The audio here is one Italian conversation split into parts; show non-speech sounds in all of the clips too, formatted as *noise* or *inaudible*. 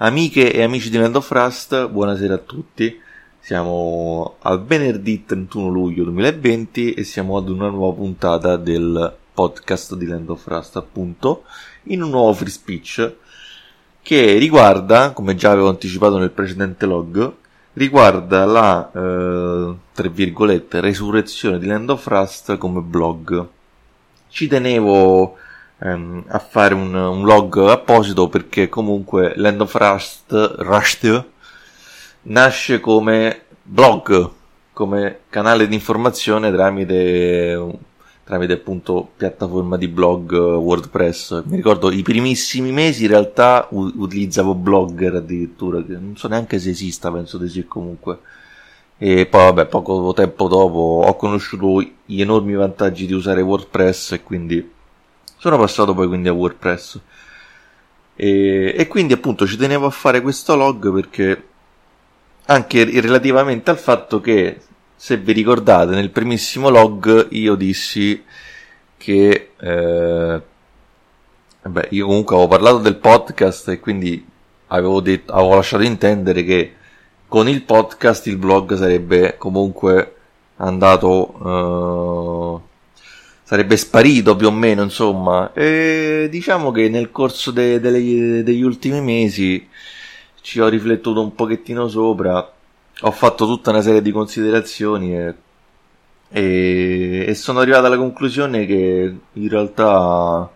Amiche e amici di Land of Rust, buonasera a tutti. Siamo al venerdì 31 luglio 2020 e siamo ad una nuova puntata del podcast di Land of Rust, appunto, in un nuovo free speech che riguarda, come già avevo anticipato nel precedente log, riguarda la, eh, tra virgolette, resurrezione di Land of Rust come blog. Ci tenevo ehm, a fare un, un, log apposito perché comunque Land of Rust, Rust nasce come blog, come canale di informazione tramite, tramite appunto piattaforma di blog WordPress. Mi ricordo i primissimi mesi in realtà u- utilizzavo Blogger addirittura, che non so neanche se esista, penso di sì comunque. E poi vabbè, poco tempo dopo ho conosciuto gli enormi vantaggi di usare WordPress e quindi sono passato poi quindi a WordPress. E, e quindi appunto ci tenevo a fare questo log perché anche relativamente al fatto che se vi ricordate nel primissimo log io dissi che eh, beh, io comunque avevo parlato del podcast e quindi avevo, detto, avevo lasciato intendere che con il podcast il blog sarebbe comunque andato eh, sarebbe sparito più o meno, insomma. E diciamo che nel corso de- de- degli ultimi mesi ci ho riflettuto un pochettino sopra, ho fatto tutta una serie di considerazioni e, e, e sono arrivato alla conclusione che in realtà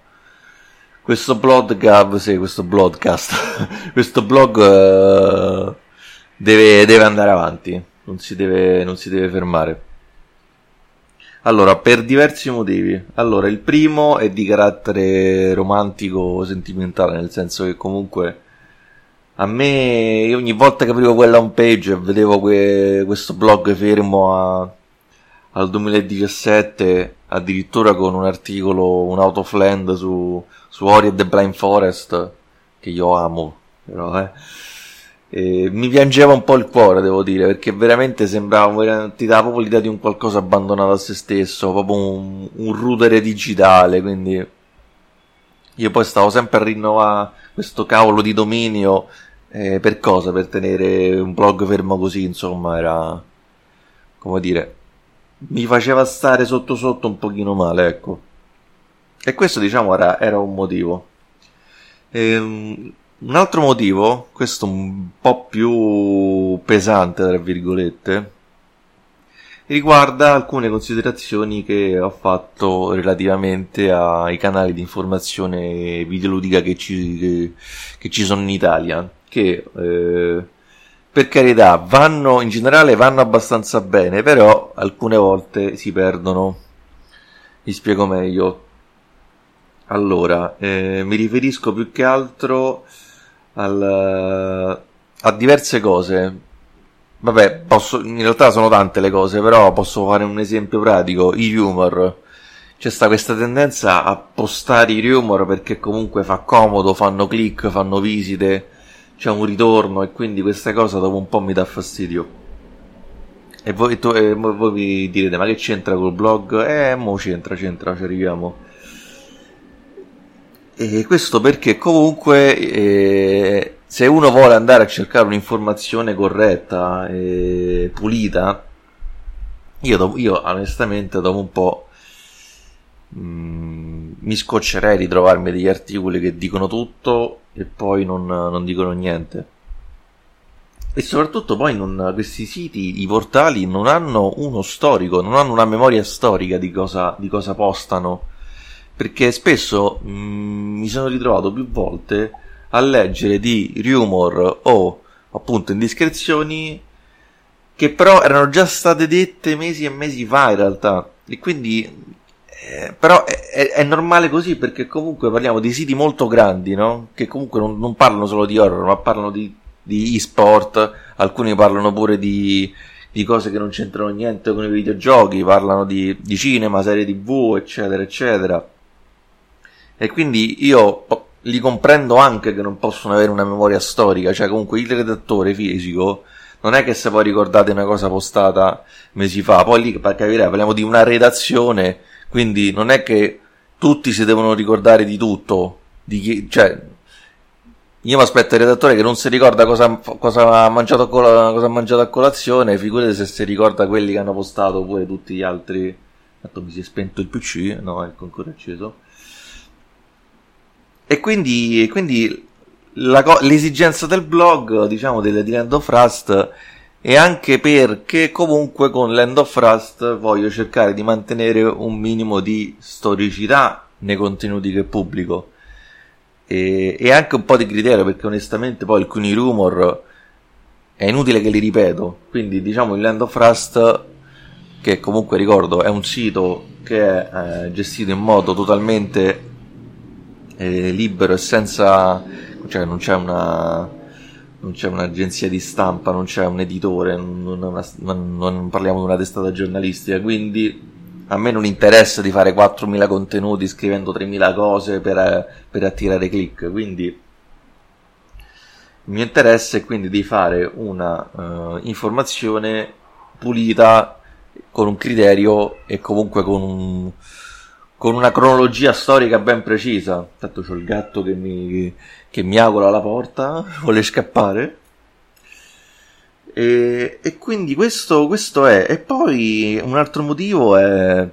questo blog, sì, questo broadcast, *laughs* questo blog uh, deve, deve andare avanti, non si deve, non si deve fermare. Allora, per diversi motivi. Allora, il primo è di carattere romantico, sentimentale, nel senso che comunque a me ogni volta che aprivo quella home page e vedevo que- questo blog fermo a- al 2017, addirittura con un articolo, un out of land su, su Ori e the Blind Forest, che io amo, però eh e mi piangeva un po' il cuore, devo dire, perché veramente sembrava, ti dava proprio l'idea di un qualcosa abbandonato a se stesso, proprio un, un rudere digitale, quindi io poi stavo sempre a rinnovare questo cavolo di dominio, eh, per cosa? Per tenere un blog fermo così, insomma, era, come dire, mi faceva stare sotto sotto un pochino male, ecco. E questo, diciamo, era, era un motivo. Ehm, un altro motivo, questo un po' più pesante, tra virgolette, riguarda alcune considerazioni che ho fatto relativamente ai canali di informazione videoludica che ci, che, che ci sono in Italia, che eh, per carità vanno in generale vanno abbastanza bene, però alcune volte si perdono. Vi spiego meglio. Allora, eh, mi riferisco più che altro al, a diverse cose. Vabbè, posso, in realtà sono tante le cose, però posso fare un esempio pratico. I rumor. C'è sta questa tendenza a postare i rumor perché comunque fa comodo, fanno click, fanno visite, c'è un ritorno e quindi questa cosa dopo un po' mi dà fastidio. E voi, tu, e voi vi direte, ma che c'entra col blog? Eh, mo c'entra, c'entra, ci arriviamo. E questo perché comunque eh, se uno vuole andare a cercare un'informazione corretta e pulita, io, io onestamente dopo un po' mh, mm, mi scoccerei di trovarmi degli articoli che dicono tutto e poi non, non dicono niente. E soprattutto poi non, questi siti, i portali, non hanno uno storico, non hanno una memoria storica di cosa, di cosa postano perché spesso mh, mm, mi sono ritrovato più volte a leggere di rumor o appunto indiscrezioni che però erano già state dette mesi e mesi fa in realtà. E quindi eh, però è, è, normale così perché comunque parliamo di siti molto grandi no? che comunque non, non parlano solo di horror ma parlano di, di e-sport. Alcuni parlano pure di, di cose che non c'entrano niente con i videogiochi parlano di, di cinema, serie tv eccetera eccetera e quindi io li comprendo anche che non possono avere una memoria storica, cioè comunque il redattore fisico non è che se poi ricordate una cosa postata mesi fa, poi lì per capire parliamo di una redazione, quindi non è che tutti si devono ricordare di tutto, di chi, cioè io mi aspetto il redattore che non si ricorda cosa, cosa, ha mangiato cosa ha mangiato a colazione, figurate se si ricorda quelli che hanno postato oppure tutti gli altri. Tanto mi si è spento il PC, no, ecco ancora acceso. E quindi, quindi la, l'esigenza del blog, diciamo, di Land of Rust è anche perché comunque con Land of Rust voglio cercare di mantenere un minimo di storicità nei contenuti che pubblico. E, e anche un po' di criterio perché onestamente poi alcuni rumor è inutile che li ripeto. Quindi diciamo il Land of Rust che comunque ricordo è un sito che è eh, gestito in modo totalmente libero e senza cioè non c'è una non c'è un'agenzia di stampa, non c'è un editore, non, una, non, non parliamo di una testata giornalistica, quindi a me non interessa di fare 4.000 contenuti scrivendo 3.000 cose per, per attirare click, quindi il mio interesse è quindi di fare una uh, informazione pulita con un criterio e comunque con, un, con una cronologia storica ben precisa. Tanto c'ho il gatto che mi, che mi augura alla porta, *laughs* vuole scappare. E, e quindi questo, questo, è. E poi un altro motivo è,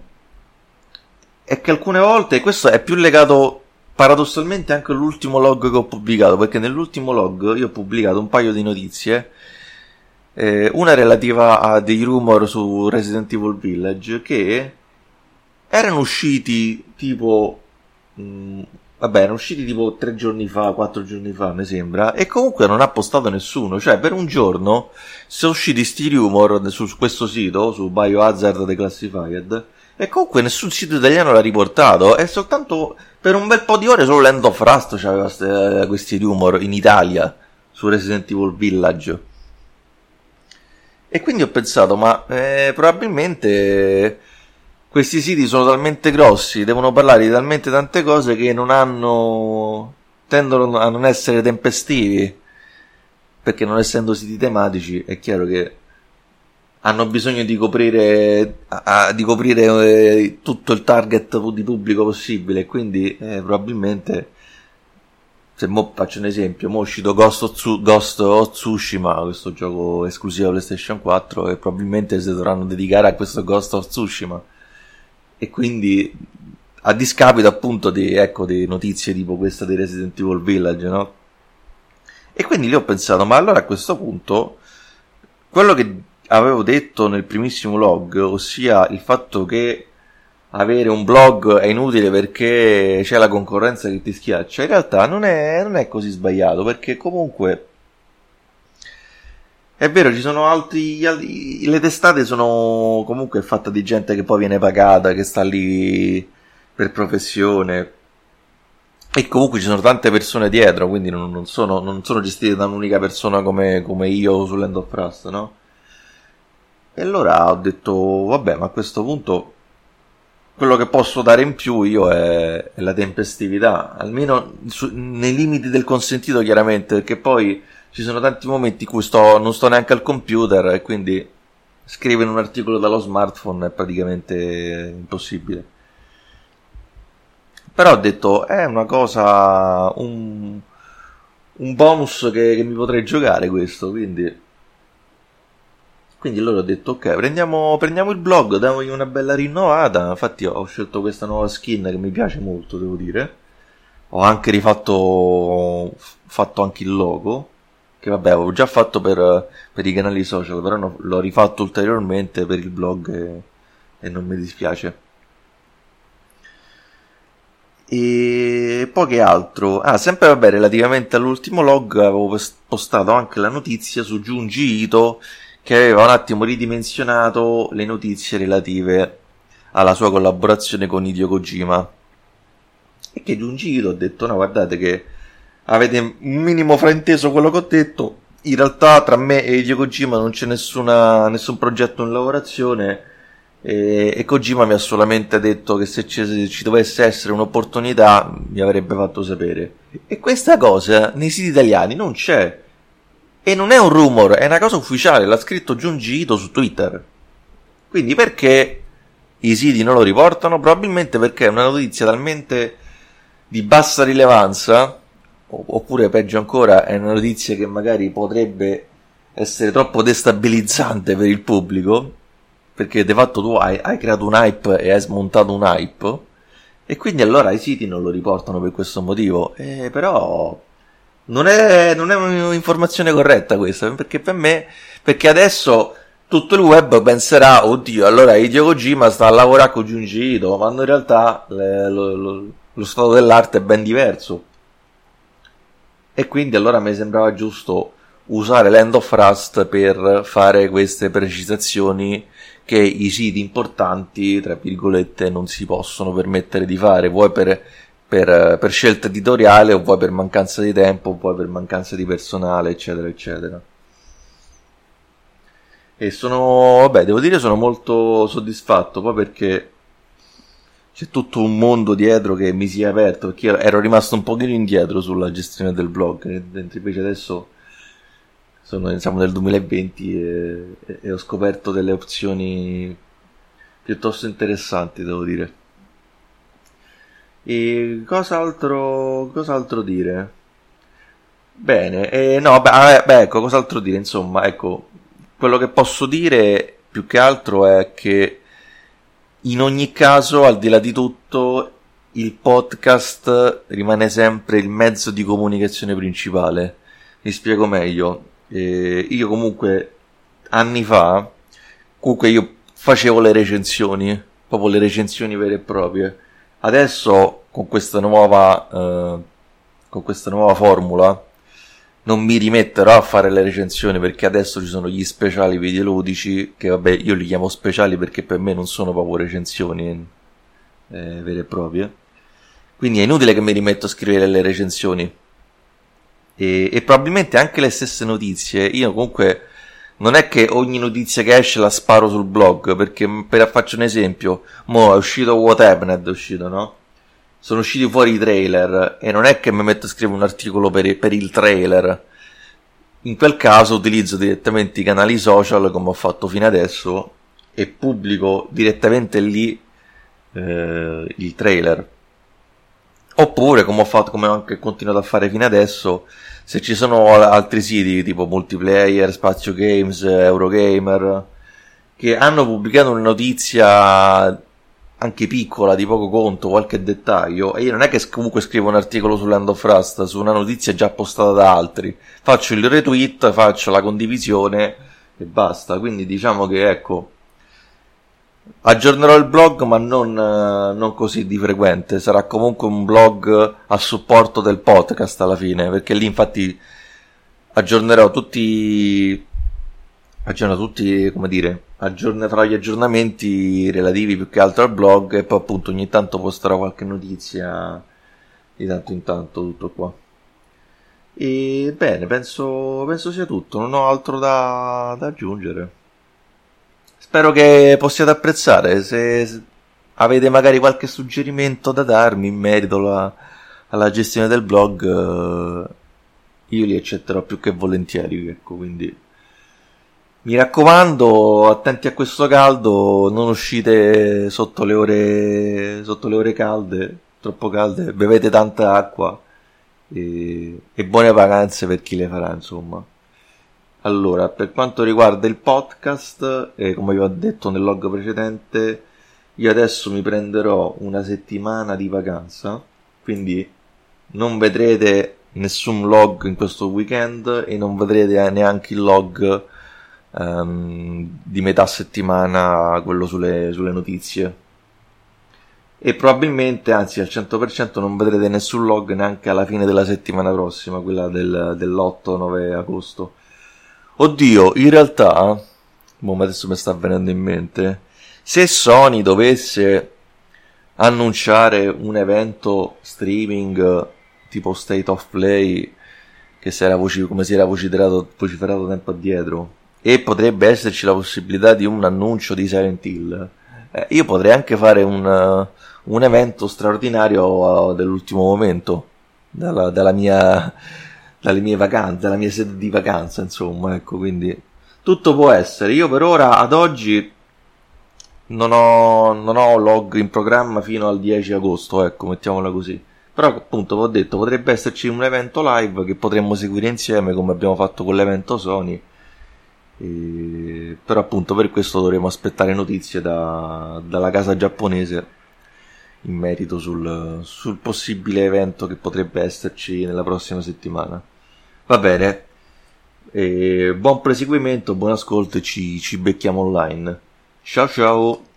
è che alcune volte, questo è più legato paradossalmente anche all'ultimo log che ho pubblicato, perché nell'ultimo log io ho pubblicato un paio di notizie. Eh, una relativa a dei rumor su Resident Evil Village che erano usciti tipo mh, Vabbè, erano usciti tipo tre giorni fa, quattro giorni fa, mi sembra, e comunque non ha postato nessuno. Cioè, per un giorno sono usciti sti rumor su questo sito, su Biohazard Declassified, e comunque nessun sito italiano l'ha riportato. E soltanto per un bel po' di ore solo Land of Rust c'aveva questi rumor in Italia su Resident Evil Village. E quindi ho pensato, ma eh, probabilmente questi siti sono talmente grossi, devono parlare di talmente tante cose che non hanno. tendono a non essere tempestivi. Perché non essendo siti tematici è chiaro che hanno bisogno di coprire, a, di coprire eh, tutto il target di pubblico possibile. Quindi eh, probabilmente. Se mo faccio un esempio, mo è uscito Ghost of, Ghost of Tsushima, questo gioco esclusivo PlayStation 4, e probabilmente si dovranno dedicare a questo Ghost of Tsushima e quindi a discapito appunto di, ecco, di notizie tipo questa di Resident Evil Village, no? E quindi lì ho pensato, ma allora a questo punto, quello che avevo detto nel primissimo log, ossia il fatto che avere un blog è inutile perché c'è la concorrenza che ti schiaccia, in realtà non è, non è così sbagliato, perché comunque è vero, ci sono altri. Le testate sono comunque fatte di gente che poi viene pagata, che sta lì per professione. E comunque ci sono tante persone dietro, quindi non, non, sono, non sono, gestite da un'unica persona come, come io su Land of Trust, no? E allora ho detto, vabbè, ma a questo punto quello che posso dare in più io è, è la tempestività, almeno su, nei limiti del consentito chiaramente, perché poi ci sono tanti momenti in cui sto, non sto neanche al computer e quindi scrivere un articolo dallo smartphone è praticamente impossibile. Però ho detto, è una cosa, un, un bonus che, che mi potrei giocare questo, quindi... Quindi allora ho detto, ok, prendiamo, prendiamo il blog, diamogli una bella rinnovata. Infatti ho scelto questa nuova skin che mi piace molto, devo dire. Ho anche rifatto, fatto anche il logo che vabbè avevo già fatto per, per i canali social, però no, l'ho rifatto ulteriormente per il blog e, e non mi dispiace. E poi che altro? Ah, sempre vabbè, relativamente all'ultimo log avevo postato anche la notizia su Junji Ito che aveva un attimo ridimensionato le notizie relative alla sua collaborazione con Hideo Kojima. E che Junji Ito ha detto no, guardate che avete un minimo frainteso quello che ho detto. In realtà tra me e Hideo Kojima non c'è nessuna, nessun progetto in lavorazione e, e, Kojima mi ha solamente detto che se ci, ci, dovesse essere un'opportunità mi avrebbe fatto sapere. E questa cosa nei siti italiani non c'è. E non è un rumor, è una cosa ufficiale, l'ha scritto Junji Ito su Twitter. Quindi perché i siti non lo riportano? Probabilmente perché è una notizia talmente di bassa rilevanza oppure peggio ancora è una notizia che magari potrebbe essere troppo destabilizzante per il pubblico, perché di fatto tu hai, hai creato un hype e hai smontato un hype, e quindi allora i siti non lo riportano per questo motivo, eh, però non è, non è un'informazione corretta questa, perché per me, perché adesso tutto il web penserà, oddio, allora Hideo Kojima sta a lavorare con Junji Ito, quando in realtà le, lo, lo, lo stato dell'arte è ben diverso. E quindi allora mi sembrava giusto usare l'end of Rust per fare queste precisazioni che i siti importanti, tra virgolette, non si possono permettere di fare, vuoi per, per, per scelta editoriale o vuoi per mancanza di tempo, vuoi per mancanza di personale, eccetera, eccetera. E sono, vabbè, devo dire sono molto soddisfatto, poi perché c'è tutto un mondo dietro che mi si è aperto, perché io ero rimasto un pochino indietro sulla gestione del blog, mentre invece adesso sono, siamo nel 2020 e, e ho scoperto delle opzioni piuttosto interessanti, devo dire. E cos'altro, cos'altro dire? Bene, eh, no, beh, beh, ecco, cos'altro dire? Insomma, ecco, quello che posso dire più che altro è che in ogni caso, al di là di tutto, il podcast rimane sempre il mezzo di comunicazione principale. Mi spiego meglio. Eh, io comunque anni fa, comunque io facevo le recensioni, proprio le recensioni vere e proprie. Adesso con questa nuova, eh, con questa nuova formula non mi rimetterò a fare le recensioni perché adesso ci sono gli speciali videoludici che vabbè io li chiamo speciali perché per me non sono proprio recensioni eh, vere e proprie. Quindi è inutile che mi rimetto a scrivere le recensioni. E, e probabilmente anche le stesse notizie. Io comunque non è che ogni notizia che esce la sparo sul blog perché per faccio un esempio. Mo è uscito What Happened è uscito no? Sono usciti fuori i trailer e non è che mi metto a scrivere un articolo per, per il trailer. In quel caso utilizzo direttamente i canali social come ho fatto fino adesso e pubblico direttamente lì eh, il trailer. Oppure, come ho fatto, come ho anche continuato a fare fino adesso, se ci sono altri siti tipo multiplayer, spazio games, Eurogamer, che hanno pubblicato una notizia anche piccola, di poco conto, qualche dettaglio, e io non è che comunque scrivo un articolo su Land of Rust, su una notizia già postata da altri, faccio il retweet, faccio la condivisione e basta, quindi diciamo che ecco, aggiornerò il blog ma non, non così di frequente, sarà comunque un blog a supporto del podcast alla fine, perché lì infatti aggiornerò tutti aggiorna tutti, come dire, aggiorna, farà gli aggiornamenti relativi più che altro al blog e poi appunto ogni tanto posterò qualche notizia di tanto in tanto, tutto qua. E bene, penso, penso sia tutto, non ho altro da, da aggiungere. Spero che possiate apprezzare, se avete magari qualche suggerimento da darmi in merito alla, alla gestione del blog, eh, io li accetterò più che volentieri, ecco, quindi mi raccomando, attenti a questo caldo, non uscite sotto le ore, sotto le ore calde, troppo calde, bevete tanta acqua e, e buone vacanze per chi le farà, insomma. Allora, per quanto riguarda il podcast, eh, come vi ho detto nel log precedente, io adesso mi prenderò una settimana di vacanza, quindi non vedrete nessun log in questo weekend e non vedrete neanche il log um, di metà settimana quello sulle, sulle notizie e probabilmente, anzi al 100% non vedrete nessun log neanche alla fine della settimana prossima, quella del, dell'8-9 agosto. Oddio, in realtà, boh, adesso mi sta venendo in mente, se Sony dovesse annunciare un evento streaming tipo State of Play, che si era voci- come si era vociferato, vociferato tempo addietro, e potrebbe esserci la possibilità di un annuncio di Silent Hill, eh, io potrei anche fare un, uh, un evento straordinario uh, dell'ultimo momento, dalla, dalla mia, dalle mie vacanze, dalla mia sede di vacanza, insomma, ecco, quindi tutto può essere. Io per ora, ad oggi, non ho, non ho log in programma fino al 10 agosto, ecco, mettiamola così. Però appunto ho detto potrebbe esserci un evento live che potremmo seguire insieme come abbiamo fatto con l'evento Sony. E... Però appunto per questo dovremo aspettare notizie da... dalla casa giapponese in merito sul... sul possibile evento che potrebbe esserci nella prossima settimana. Va bene, e buon proseguimento, buon ascolto e ci, ci becchiamo online. Ciao ciao!